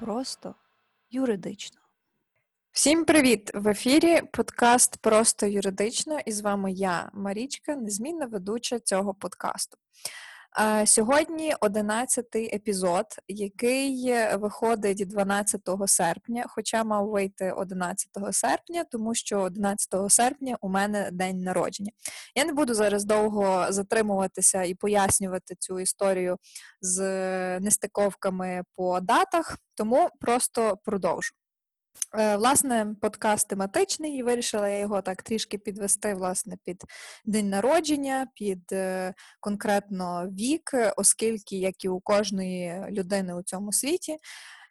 просто юридично. Всім привіт! В ефірі подкаст Просто юридично, і з вами я, Марічка, незмінна ведуча цього подкасту. Сьогодні 11-й епізод, який виходить 12 серпня, хоча мав вийти 11 серпня, тому що 11 серпня у мене день народження. Я не буду зараз довго затримуватися і пояснювати цю історію з нестиковками по датах, тому просто продовжу. Е, власне, подкаст тематичний, і вирішила я його так трішки підвести власне, під день народження, під е, конкретно вік, оскільки, як і у кожної людини у цьому світі,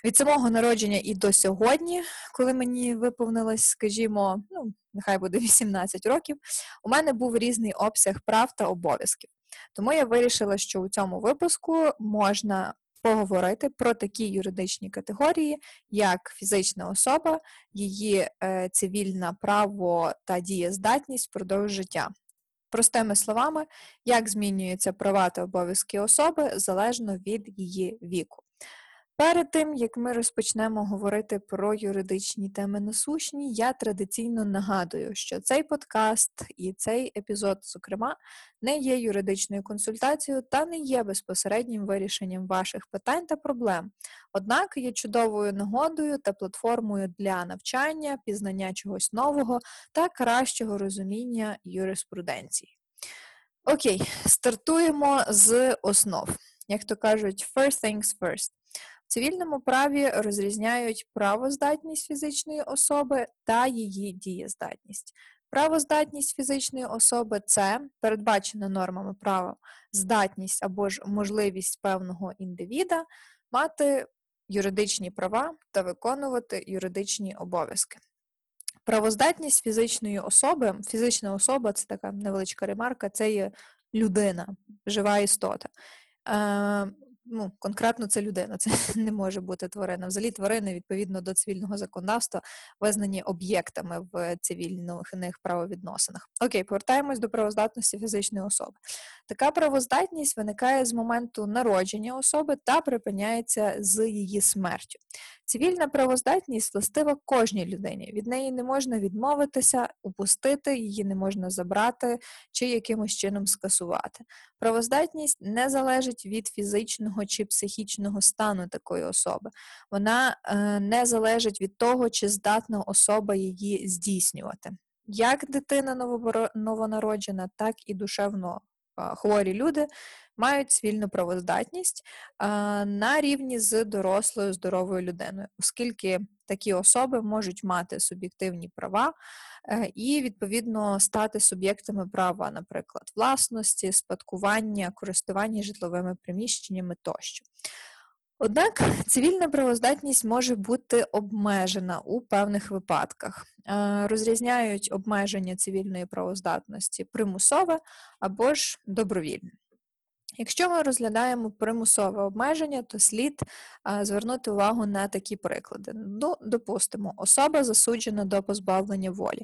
від самого народження і до сьогодні, коли мені виповнилось, скажімо, ну, нехай буде 18 років, у мене був різний обсяг прав та обов'язків. Тому я вирішила, що у цьому випуску можна поговорити про такі юридичні категорії, як фізична особа, її е, цивільне право та дієздатність впродовж життя. Простими словами, як змінюються права та обов'язки особи залежно від її віку. Перед тим, як ми розпочнемо говорити про юридичні теми насущні, я традиційно нагадую, що цей подкаст і цей епізод, зокрема, не є юридичною консультацією та не є безпосереднім вирішенням ваших питань та проблем, однак є чудовою нагодою та платформою для навчання, пізнання чогось нового та кращого розуміння юриспруденції. Окей, стартуємо з основ. Як то кажуть, first things first. Цивільному праві розрізняють правоздатність фізичної особи та її дієздатність. Правоздатність фізичної особи це передбачена нормами права здатність або ж можливість певного індивіда мати юридичні права та виконувати юридичні обов'язки. Правоздатність фізичної особи, фізична особа це така невеличка ремарка, це є людина, жива істота. Ну, конкретно це людина, це не може бути тварина. Взагалі тварини відповідно до цивільного законодавства визнані об'єктами в цивільних правовідносинах. Окей, повертаємось до правоздатності фізичної особи. Така правоздатність виникає з моменту народження особи та припиняється з її смертю. Цивільна правоздатність властива кожній людині. Від неї не можна відмовитися, упустити, її не можна забрати чи якимось чином скасувати. Правоздатність не залежить від фізичного чи психічного стану такої особи. Вона е, не залежить від того, чи здатна особа її здійснювати. Як дитина новонароджена, так і душевно хворі люди мають цивільну правоздатність на рівні з дорослою здоровою людиною, оскільки такі особи можуть мати суб'єктивні права е, і, відповідно, стати суб'єктами права, наприклад, власності, спадкування, користування житловими приміщеннями тощо. Однак цивільна правоздатність може бути обмежена у певних випадках. Е, розрізняють обмеження цивільної правоздатності примусове або ж добровільне. Якщо ми розглядаємо примусове обмеження, то слід звернути увагу на такі приклади. Ну, Допустимо, особа засуджена до позбавлення волі.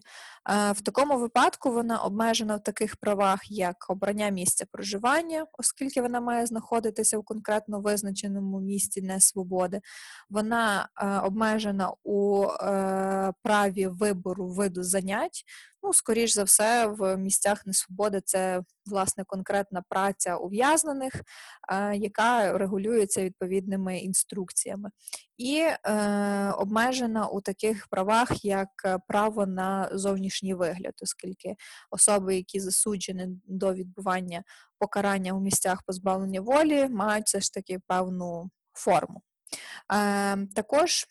В такому випадку вона обмежена в таких правах, як обрання місця проживання, оскільки вона має знаходитися в конкретно визначеному місці несвободи. Вона обмежена у е, праві вибору виду занять. Ну, скоріш за все, в місцях несвободи це власне конкретна праця ув'язнених, яка регулюється відповідними інструкціями, і е, обмежена у таких правах, як право на зовнішній вигляд, оскільки особи, які засуджені до відбування покарання у місцях позбавлення волі, мають все ж таки певну форму. Е, Також,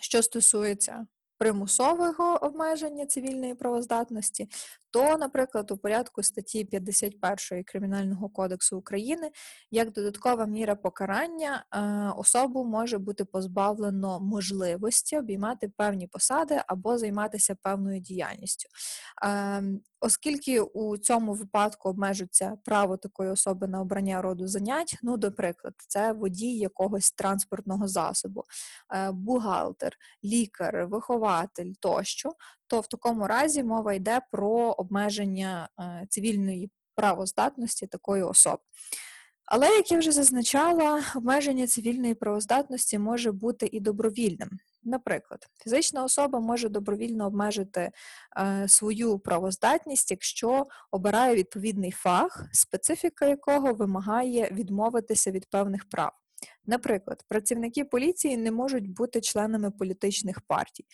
що стосується примусового обмеження цивільної правоздатності, то, наприклад, у порядку статті 51 Кримінального кодексу України як додаткова міра покарання е, особу може бути позбавлено можливості обіймати певні посади або займатися певною діяльністю. Ем, оскільки у цьому випадку обмежується право такої особи на обрання роду занять, ну, до прикладу, це водій якогось транспортного засобу, е, бухгалтер, лікар, вихователь тощо, то в такому разі мова йде про обмеження е, цивільної правоздатності такої особи. Але, як я вже зазначала, обмеження цивільної правоздатності може бути і добровільним. Наприклад, фізична особа може добровільно обмежити е, свою правоздатність, якщо обирає відповідний фах, специфіка якого вимагає відмовитися від певних прав. Наприклад, працівники поліції не можуть бути членами політичних партій.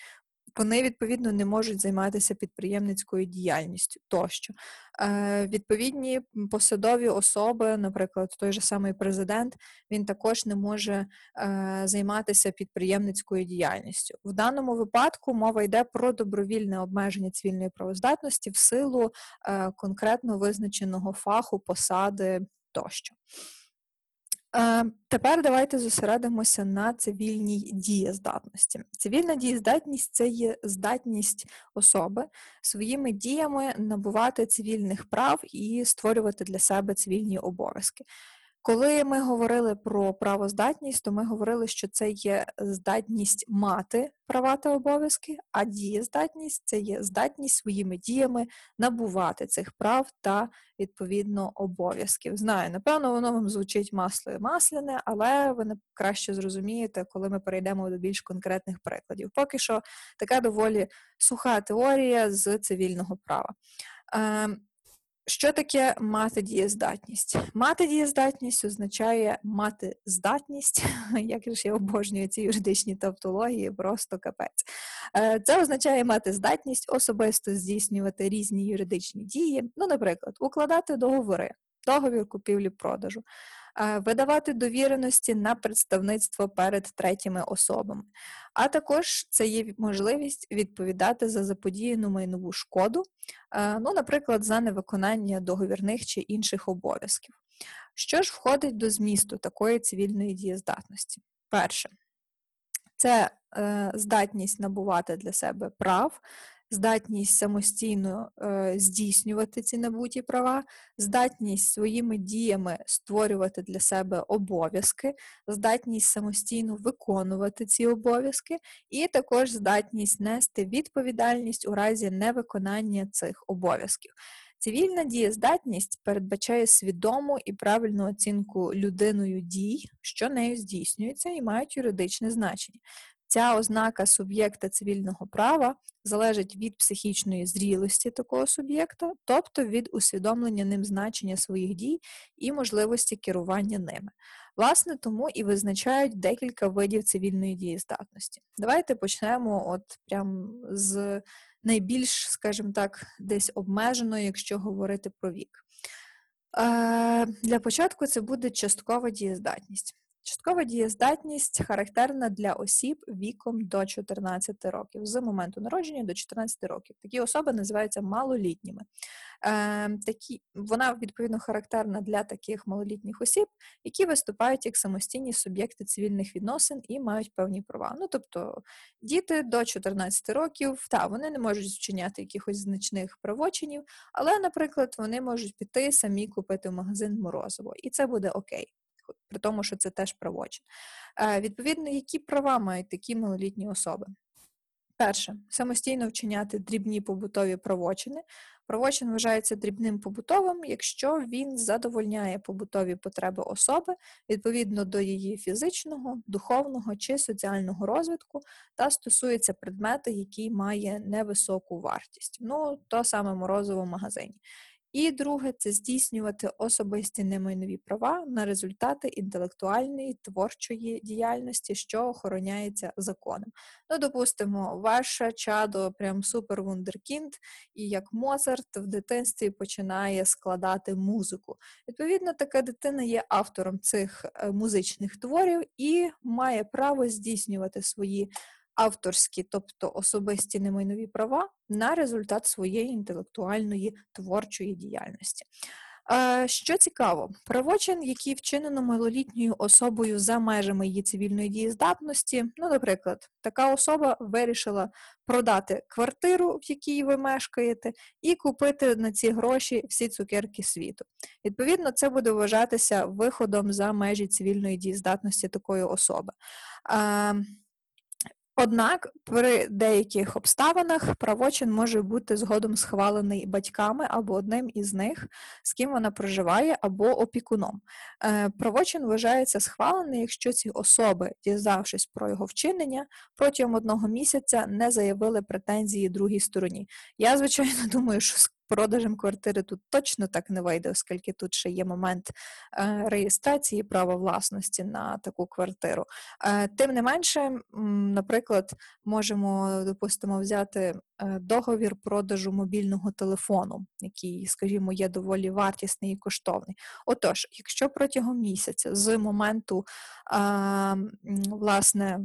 Вони відповідно не можуть займатися підприємницькою діяльністю тощо. Е, Відповідні посадові особи, наприклад, той же самий президент, він також не може е, займатися підприємницькою діяльністю. В даному випадку мова йде про добровільне обмеження цивільної правоздатності в силу е, конкретно визначеного фаху, посади тощо. Е, Тепер давайте зосередимося на цивільній дієздатності. Цивільна дієздатність це є здатність особи своїми діями набувати цивільних прав і створювати для себе цивільні обов'язки. Коли ми говорили про правоздатність, то ми говорили, що це є здатність мати права та обов'язки, а дієздатність це є здатність своїми діями набувати цих прав та відповідно обов'язків. Знаю, напевно, воно вам звучить масло і масляне, але ви не краще зрозумієте, коли ми перейдемо до більш конкретних прикладів. Поки що така доволі суха теорія з цивільного права. Що таке мати дієздатність? Мати дієздатність означає мати здатність, як ж я обожнюю ці юридичні тавтології, просто капець. Е, це означає мати здатність особисто здійснювати різні юридичні дії, ну, наприклад, укладати договори, договір купівлі-продажу, видавати довіреності на представництво перед третіми особами. А також це є можливість відповідати за заподіяну майнову шкоду, е, ну, наприклад, за невиконання договірних чи інших обов'язків. Що ж входить до змісту такої цивільної дієздатності? Перше, це е, здатність набувати для себе прав, здатність самостійно е, здійснювати ці набуті права, здатність своїми діями створювати для себе обов'язки, здатність самостійно виконувати ці обов'язки, і також здатність нести відповідальність у разі невиконання цих обов'язків. Цивільна дієздатність передбачає свідому і правильну оцінку людиною дій, що нею здійснюється, і мають юридичне значення. Ця ознака суб'єкта цивільного права залежить від психічної зрілості такого суб'єкта, тобто від усвідомлення ним значення своїх дій і можливості керування ними. Власне, тому і визначають декілька видів цивільної дієздатності. Давайте почнемо от прям з найбільш, скажімо так, десь обмеженої, якщо говорити про вік. Е, Для початку це буде часткова дієздатність. Часткова дієздатність характерна для осіб віком до 14 років, з моменту народження до 14 років. Такі особи називаються малолітніми. Е, такі, Вона відповідно характерна для таких малолітніх осіб, які виступають як самостійні суб'єкти цивільних відносин і мають певні права. Ну тобто діти до 14 років, та вони не можуть вчиняти якихось значних правочинів, але, наприклад, вони можуть піти самі купити в магазин морозиво, і це буде окей при тому, що це теж правочин. Е, відповідно, які права мають такі малолітні особи? Перше, самостійно вчиняти дрібні побутові правочини. Правочин вважається дрібним побутовим, якщо він задовольняє побутові потреби особи відповідно до її фізичного, духовного чи соціального розвитку та стосується предмета, який має невисоку вартість. Ну, то саме морозиво в магазині. І друге це здійснювати особисті немайнові права на результати інтелектуальної творчої діяльності, що охороняється законом. Ну, допустимо, ваше чадо прям супер вундеркінд, і як Моцарт в дитинстві починає складати музику. Відповідно, така дитина є автором цих е, музичних творів і має право здійснювати свої авторські, тобто особисті немайнові права на результат своєї інтелектуальної творчої діяльності. Що цікаво, правочин, який вчинено малолітньою особою за межами її цивільної дієздатності, ну, наприклад, така особа вирішила продати квартиру, в якій ви мешкаєте, і купити на ці гроші всі цукерки світу. Відповідно, це буде вважатися виходом за межі цивільної дієздатності такої особи. Однак при деяких обставинах правочин може бути згодом схвалений батьками або одним із них, з ким вона проживає, або опікуном. Е, правочин вважається схвалений, якщо ці особи, дізнавшись про його вчинення, протягом одного місяця не заявили претензії другій стороні. Я, звичайно, думаю, що продажем квартири тут точно так не вийде, оскільки тут ще є момент е, реєстрації права власності на таку квартиру. Е, тим не менше, наприклад, можемо, допустимо, взяти е, договір продажу мобільного телефону, який, скажімо, є доволі вартісний і коштовний. Отож, якщо протягом місяця з моменту власне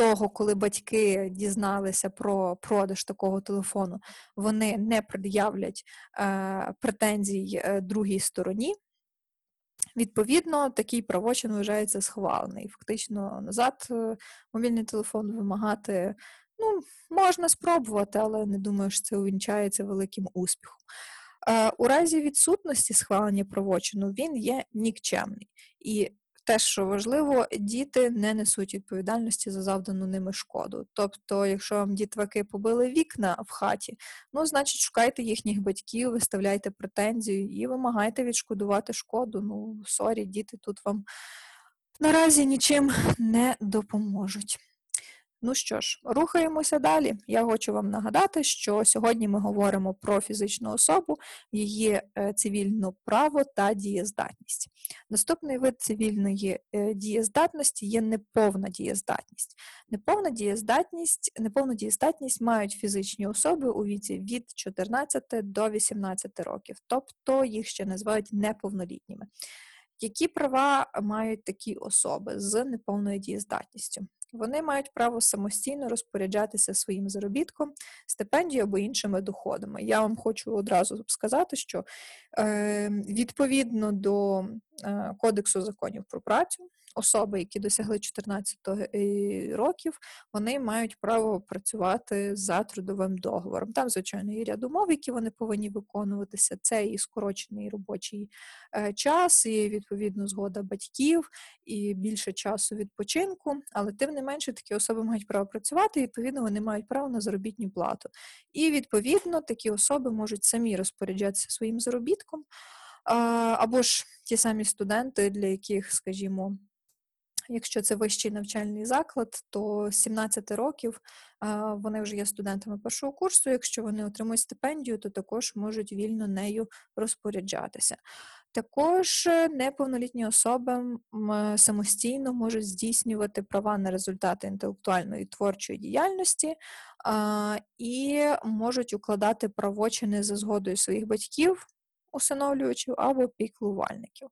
того, коли батьки дізналися про продаж такого телефону, вони не пред'являть е, претензій е, другій стороні. Відповідно, такий правочин вважається схвалений. Фактично, назад е, мобільний телефон вимагати ну, можна спробувати, але не думаю, що це увінчається великим успіхом. Е, у разі відсутності схвалення правочину він є нікчемний. І те, що важливо, діти не несуть відповідальності за завдану ними шкоду. Тобто, якщо вам дітваки побили вікна в хаті, ну, значить, шукайте їхніх батьків, виставляйте претензію і вимагайте відшкодувати шкоду. Ну, sorry, діти тут вам наразі нічим не допоможуть. Ну що ж, рухаємося далі. Я хочу вам нагадати, що сьогодні ми говоримо про фізичну особу, її е, цивільне право та дієздатність. Наступний вид цивільної е, дієздатності є неповна дієздатність. Неповна дієздатність, Неповну дієздатність мають фізичні особи у віці від 14 до 18 років, тобто їх ще називають неповнолітніми. Які права мають такі особи з неповною дієздатністю? Вони мають право самостійно розпоряджатися своїм заробітком, стипендією або іншими доходами. Я вам хочу одразу сказати, що е, відповідно до е, Кодексу законів про працю особи, які досягли 14 е, років, вони мають право працювати за трудовим договором. Там, звичайно, є ряд умов, які вони повинні виконуватися. Це і скорочений робочий е, час, і відповідно згода батьків, і більше часу відпочинку. Але тим не менше такі особи мають право працювати, і відповідно вони мають право на заробітну плату. І відповідно такі особи можуть самі розпоряджатися своїм заробітком. Або ж ті самі студенти, для яких, скажімо, Якщо це вищий навчальний заклад, то з 17 років вони вже є студентами першого курсу. Якщо вони отримують стипендію, то також можуть вільно нею розпоряджатися. Також неповнолітні особи самостійно можуть здійснювати права на результати інтелектуальної творчої діяльності і можуть укладати правочини за згодою своїх батьків, усиновлювачів або піклувальників.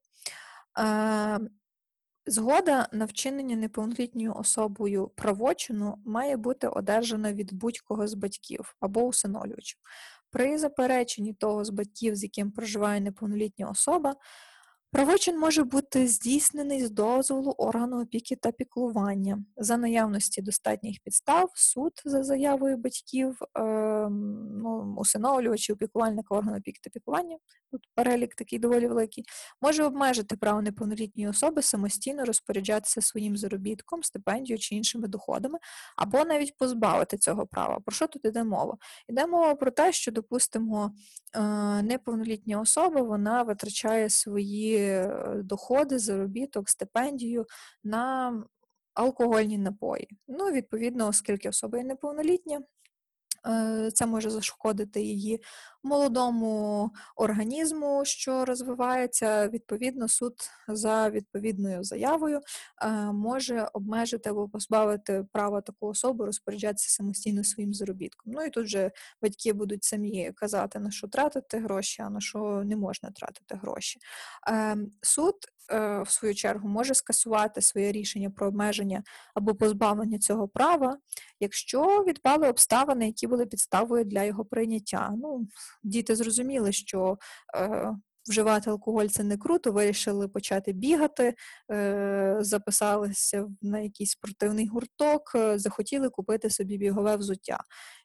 Згода на вчинення неповнолітньою особою правочину має бути одержана від будь-кого з батьків або усиновлювачів. При запереченні того з батьків, з яким проживає неповнолітня особа, Правочин може бути здійснений з дозволу органу опіки та піклування за наявності достатніх підстав, суд за заявою батьків, е, ну, усиновлювачів, піклувальника органу опіки та піклування, тут перелік такий доволі великий, може обмежити право неповнолітньої особи самостійно розпоряджатися своїм заробітком, стипендією чи іншими доходами, або навіть позбавити цього права. Про що тут йде мова? Йде мова про те, що, допустимо, е, неповнолітня особа вона витрачає свої. Е, доходи, заробіток, стипендію на алкогольні напої. Ну, відповідно, оскільки особа є неповнолітня, Е, це може зашкодити її молодому організму, що розвивається. Відповідно, суд за відповідною заявою е, може обмежити або позбавити права таку особу розпоряджатися самостійно своїм заробітком. Ну і тут же батьки будуть самі казати, на що тратити гроші, а на що не можна тратити гроші. Ем, суд Е, в свою чергу, може скасувати своє рішення про обмеження або позбавлення цього права, якщо відпали обставини, які були підставою для його прийняття. Ну, Діти зрозуміли, що е, вживати алкоголь це не круто, вирішили почати бігати, е, записалися на якийсь спортивний гурток, е, захотіли купити собі бігове взуття.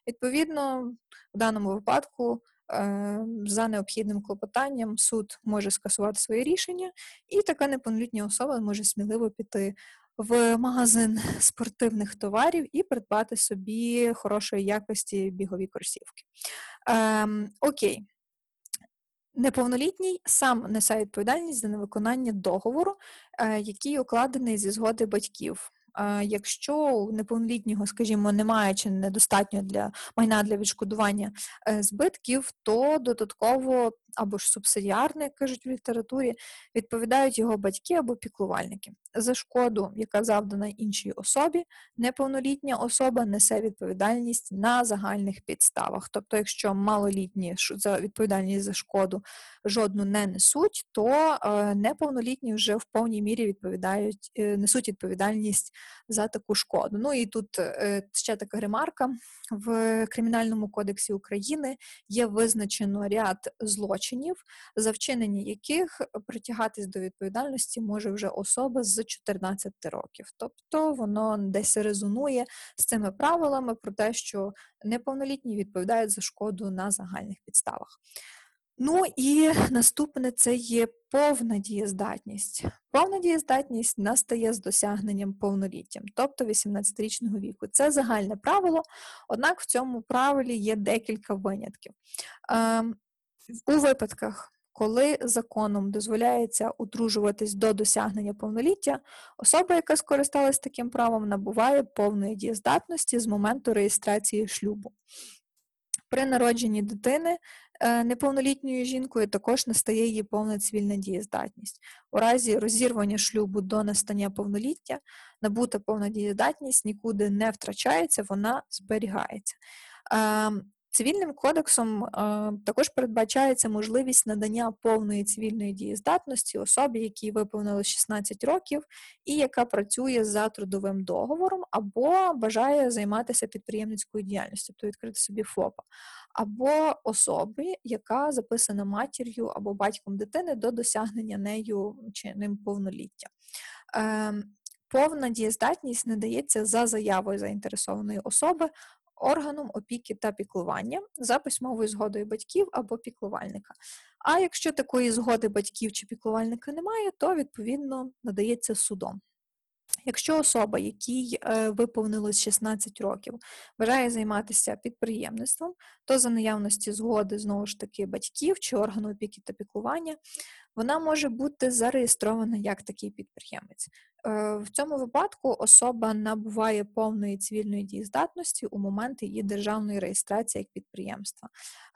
Відповідно, в даному випадку е, за необхідним клопотанням суд може скасувати своє рішення, і така неповнолітня особа може сміливо піти в магазин спортивних товарів і придбати собі хорошої якості бігові кросівки. Ем, Окей. Неповнолітній сам несе відповідальність за невиконання договору, е, який укладений зі згоди батьків. Е, якщо у неповнолітнього, скажімо, немає чи недостатньо для майна для відшкодування е, збитків, то додатково або ж субсидіарно, як кажуть в літературі, відповідають його батьки або піклувальники. За шкоду, яка завдана іншій особі, неповнолітня особа несе відповідальність на загальних підставах. Тобто, якщо малолітні за відповідальність за шкоду жодну не несуть, то е, неповнолітні вже в повній мірі відповідають, е, несуть відповідальність за таку шкоду. Ну і тут е, ще така ремарка в Кримінальному кодексі України є визначено ряд злочинів, за вчинення яких притягатись до відповідальності може вже особа з 14 років. Тобто воно десь резонує з цими правилами про те, що неповнолітні відповідають за шкоду на загальних підставах. Ну і наступне це є повна дієздатність. Повна дієздатність настає з досягненням повноліття, тобто 18-річного віку. Це загальне правило, однак в цьому правилі є декілька винятків. Ем, у випадках, коли законом дозволяється одружуватись до досягнення повноліття, особа, яка скористалась таким правом, набуває повної дієздатності з моменту реєстрації шлюбу. При народженні дитини неповнолітньою жінкою також настає її повна цивільна дієздатність. У разі розірвання шлюбу до настання повноліття набута повна дієздатність нікуди не втрачається, вона зберігається. Цивільним кодексом е, також передбачається можливість надання повної цивільної дієздатності особі, якій виповнилось 16 років, і яка працює за трудовим договором або бажає займатися підприємницькою діяльністю, тобто відкрити собі ФОПа або особи, яка записана матір'ю або батьком дитини до досягнення нею чи ним повноліття. Ем, повна дієздатність надається за заявою заінтересованої особи органом опіки та піклування за письмовою згодою батьків або піклувальника. А якщо такої згоди батьків чи піклувальника немає, то відповідно надається судом. Якщо особа, якій е, виповнилось 16 років, бажає займатися підприємництвом, то за наявності згоди знову ж таки батьків чи органу опіки та піклування, вона може бути зареєстрована як такий підприємець. Е, в цьому випадку особа набуває повної цивільної дієздатності у момент її державної реєстрації як підприємства.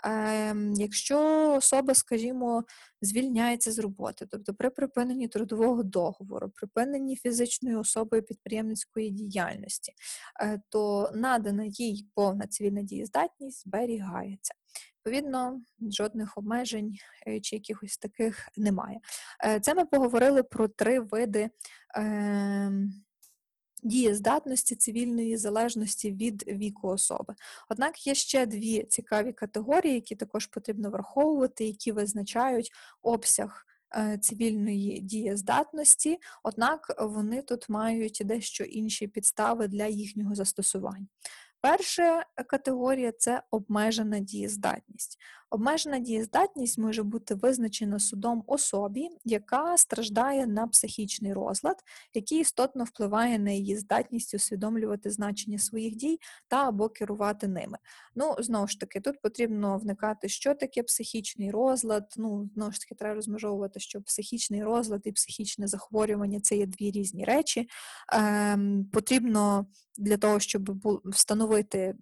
Ем, якщо особа, скажімо, звільняється з роботи, тобто при припиненні трудового договору, припиненні фізичної особи підприємницької діяльності, е, то надана їй повна цивільна дієздатність зберігається. Відповідно, жодних обмежень е, чи якихось таких немає. Е, це ми поговорили про три види е, дієздатності цивільної залежності від віку особи. Однак є ще дві цікаві категорії, які також потрібно враховувати, які визначають обсяг. Е, цивільної дієздатності, однак вони тут мають дещо інші підстави для їхнього застосування. Перша категорія це обмежена дієздатність. Обмежена дієздатність може бути визначена судом особі, яка страждає на психічний розлад, який істотно впливає на її здатність усвідомлювати значення своїх дій та або керувати ними. Ну, знову ж таки, тут потрібно вникати, що таке психічний розлад. Ну, знову ж таки, треба розмежовувати, що психічний розлад і психічне захворювання це є дві різні речі. Ем, Потрібно для того, щоб встановити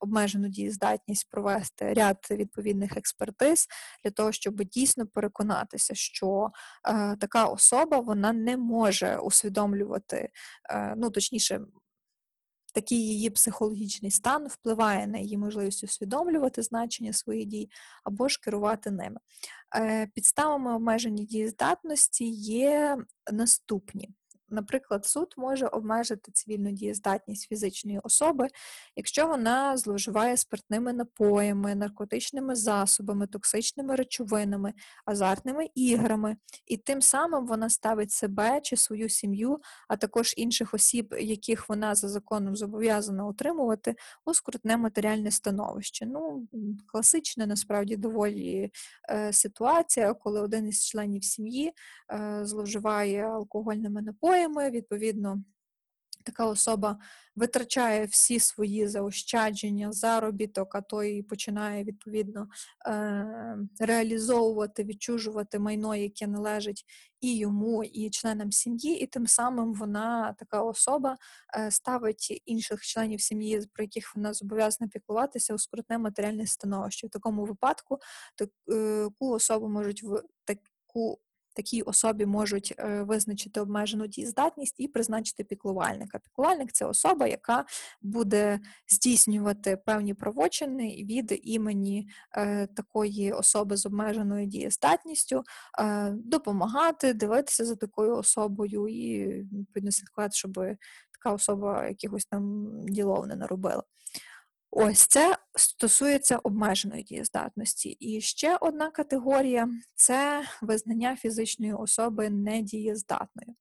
обмежену дієздатність, провести ряд відповідних експертиз для того, щоб дійсно переконатися, що е, така особа вона не може усвідомлювати, е, ну точніше. Такий її психологічний стан впливає на її можливість усвідомлювати значення своїх дій або ж керувати ними. Е, підставами обмеження дієздатності є наступні Наприклад, суд може обмежити цивільну дієздатність фізичної особи, якщо вона зловживає спиртними напоями, наркотичними засобами, токсичними речовинами, азартними іграми, і тим самим вона ставить себе чи свою сім'ю, а також інших осіб, яких вона за законом зобов'язана утримувати, у скрутне матеріальне становище. Ну, класична насправді доволі е, ситуація, коли один із членів сім'ї е, зловживає алкогольними напоями, відповідно. Така особа витрачає всі свої заощадження, заробіток, а то і починає відповідно е, реалізовувати, відчужувати майно, яке належить і йому, і членам сім'ї, і тим самим вона така особа е, ставить інших членів сім'ї, про яких вона зобов'язана піклуватися, у скрутне матеріальне становище. В такому випадку таку особу можуть в таку такій особі можуть е, визначити обмежену дієздатність і призначити піклувальника. Піклувальник це особа, яка буде здійснювати певні правочини від імені е, такої особи з обмеженою дієздатністю, е, допомагати, дивитися за такою особою і відповідно слідкувати, щоб така особа якихось там ділов не наробила. Ось це стосується обмеженої дієздатності. І ще одна категорія це визнання фізичної особи недієздатною.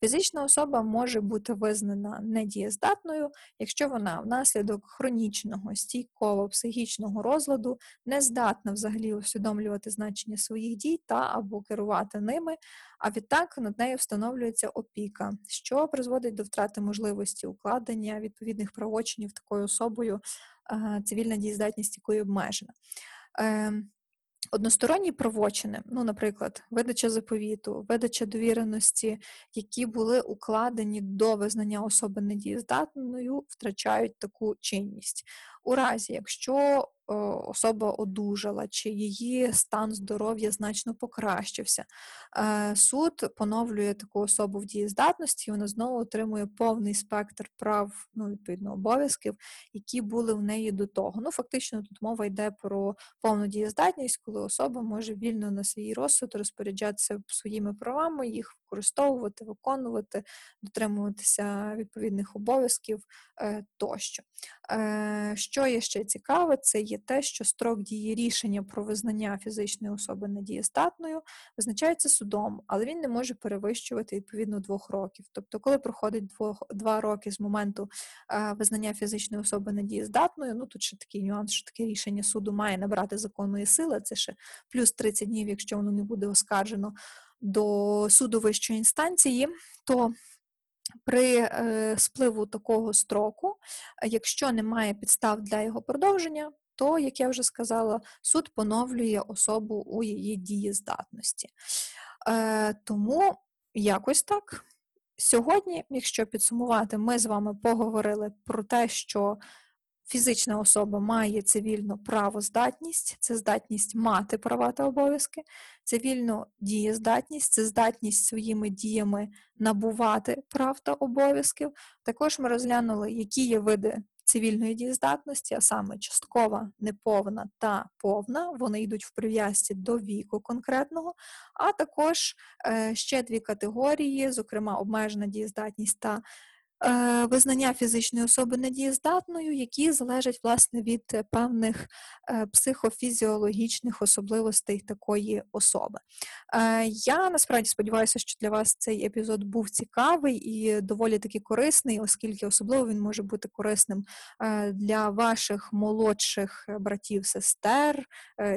Фізична особа може бути визнана недієздатною, якщо вона внаслідок хронічного, стійкого психічного розладу не здатна взагалі усвідомлювати значення своїх дій та або керувати ними, а відтак над нею встановлюється опіка, що призводить до втрати можливості укладення відповідних правочинів такою особою, цивільна дієздатність якої обмежена. Односторонні правочини, ну, наприклад, видача заповіту, видача довіреності, які були укладені до визнання особи недієздатною, втрачають таку чинність. У разі, якщо особа одужала, чи її стан здоров'я значно покращився. Е, суд поновлює таку особу в дієздатності, і вона знову отримує повний спектр прав, ну, відповідно, обов'язків, які були в неї до того. Ну, фактично, тут мова йде про повну дієздатність, коли особа може вільно на свій розсуд розпоряджатися своїми правами, їх використовувати, виконувати, дотримуватися відповідних обов'язків е, тощо. Е, що є ще цікаве, це є те, що строк дії рішення про визнання фізичної особи недієздатною визначається судом, але він не може перевищувати відповідно двох років. Тобто, коли проходить два роки з моменту е, визнання фізичної особи недієздатною, ну тут ще такий нюанс, що таке рішення суду має набрати законної сили, це ще плюс 30 днів, якщо воно не буде оскаржено до суду вищої інстанції, то при е, спливу такого строку, якщо немає підстав для його продовження, то, як я вже сказала, суд поновлює особу у її дієздатності. Е, Тому якось так. Сьогодні, якщо підсумувати, ми з вами поговорили про те, що Фізична особа має цивільну правоздатність, це здатність мати права та обов'язки, цивільну дієздатність це здатність своїми діями набувати прав та обов'язків. Також ми розглянули, які є види цивільної дієздатності, а саме часткова, неповна та повна. Вони йдуть в прив'язці до віку конкретного, а також е, ще дві категорії, зокрема обмежена дієздатність та визнання фізичної особи недієздатною, які залежать власне від е, певних е, психофізіологічних особливостей такої особи. Я насправді сподіваюся, що для вас цей епізод був цікавий і доволі таки корисний, оскільки особливо він може бути корисним для ваших молодших братів, сестер,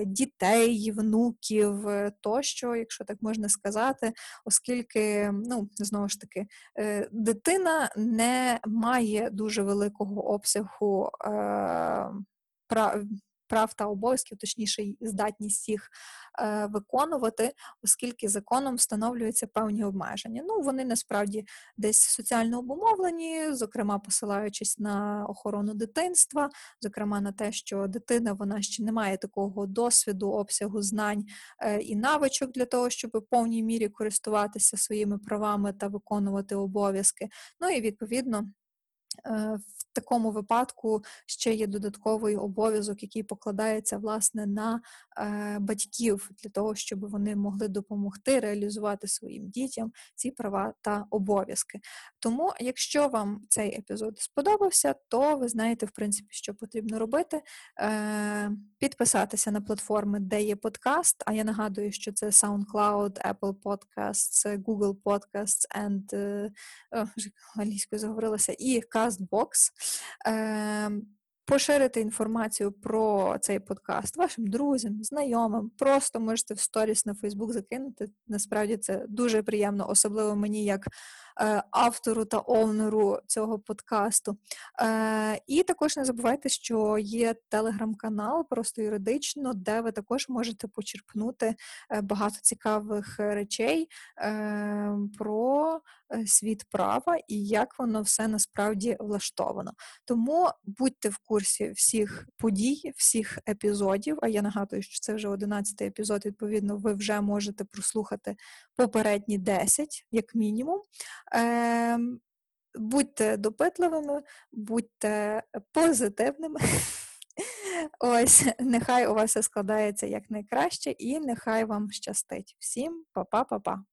дітей, внуків тощо, якщо так можна сказати, оскільки, ну, знову ж таки, дитина не має дуже великого обсягу е, прав. Та обов'язків, точніше, здатність їх е, виконувати, оскільки законом встановлюються певні обмеження. Ну, вони насправді десь соціально обумовлені, зокрема, посилаючись на охорону дитинства, зокрема на те, що дитина вона ще не має такого досвіду, обсягу знань е, і навичок для того, щоб в повній мірі користуватися своїми правами та виконувати обов'язки. Ну і відповідно. Е, в такому випадку ще є додатковий обов'язок, який покладається власне на е, батьків для того, щоб вони могли допомогти реалізувати своїм дітям ці права та обов'язки. Тому, якщо вам цей епізод сподобався, то ви знаєте, в принципі, що потрібно робити. Е, підписатися на платформи, де є подкаст. А я нагадую, що це SoundCloud, Apple Podcasts, Google Podcasts and англійською заговорилася, і CastBox. Е, Поширити інформацію про цей подкаст вашим друзям, знайомим. Просто можете в сторіс на Фейсбук закинути. Насправді це дуже приємно, особливо мені, як е, автору та овнеру цього подкасту. Е, І також не забувайте, що є телеграм-канал, просто юридично, де ви також можете почерпнути е, багато цікавих речей про світ права і як воно все насправді влаштовано. Тому будьте в курсі всіх подій, всіх епізодів. А я нагадую, що це вже 11 епізод. Відповідно, ви вже можете прослухати попередні 10, як мінімум. Е, Будьте допитливими, будьте позитивними. Ось, нехай у вас все складається як найкраще, і нехай вам щастить. Всім па-па-па-па.